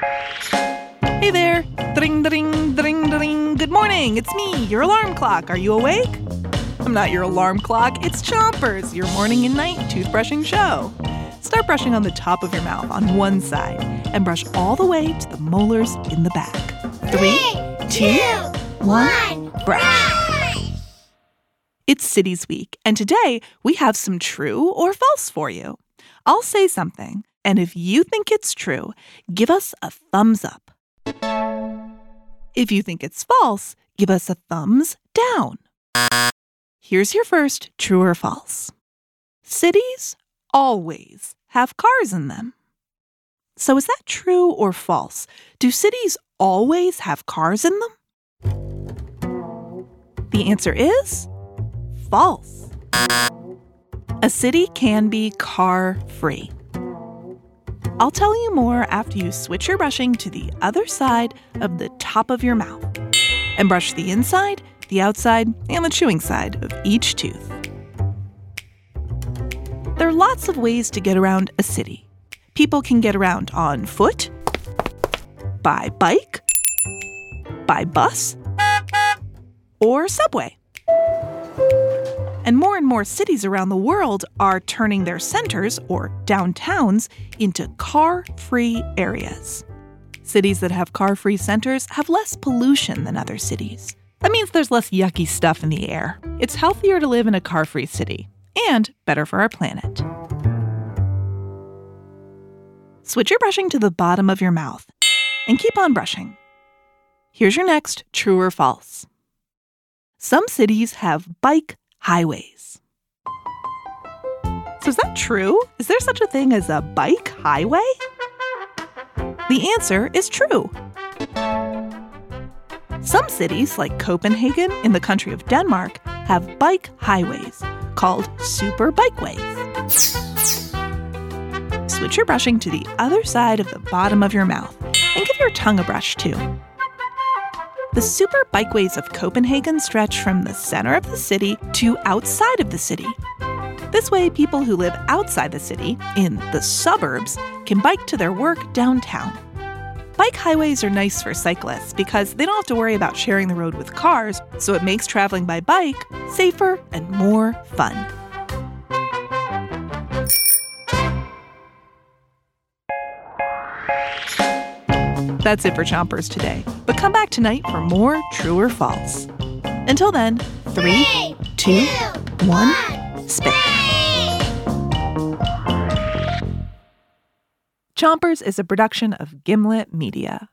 Hey there! Dring, dring, dring, dring. Good morning. It's me, your alarm clock. Are you awake? I'm not your alarm clock. It's Chompers, your morning and night toothbrushing show. Start brushing on the top of your mouth on one side and brush all the way to the molars in the back. Three, two, one, brush. It's Cities Week, and today we have some true or false for you. I'll say something, and if you think it's true, give us a thumbs up. If you think it's false, give us a thumbs down. Here's your first true or false. Cities always have cars in them. So is that true or false? Do cities always have cars in them? The answer is false. A city can be car free. I'll tell you more after you switch your brushing to the other side of the top of your mouth and brush the inside, the outside, and the chewing side of each tooth. There are lots of ways to get around a city. People can get around on foot, by bike, by bus, or subway. And more and more cities around the world are turning their centers, or downtowns, into car free areas. Cities that have car free centers have less pollution than other cities. That means there's less yucky stuff in the air. It's healthier to live in a car free city, and better for our planet. Switch your brushing to the bottom of your mouth and keep on brushing. Here's your next true or false. Some cities have bike highways. So, is that true? Is there such a thing as a bike highway? The answer is true. Some cities, like Copenhagen in the country of Denmark, have bike highways called super bikeways. Switch your brushing to the other side of the bottom of your mouth and give your tongue a brush too. The super bikeways of Copenhagen stretch from the center of the city to outside of the city. This way, people who live outside the city, in the suburbs, can bike to their work downtown. Bike highways are nice for cyclists because they don't have to worry about sharing the road with cars, so it makes traveling by bike safer and more fun. That's it for Chompers today. But come back tonight for more True or False. Until then, three, two, one, spit. Chompers is a production of Gimlet Media.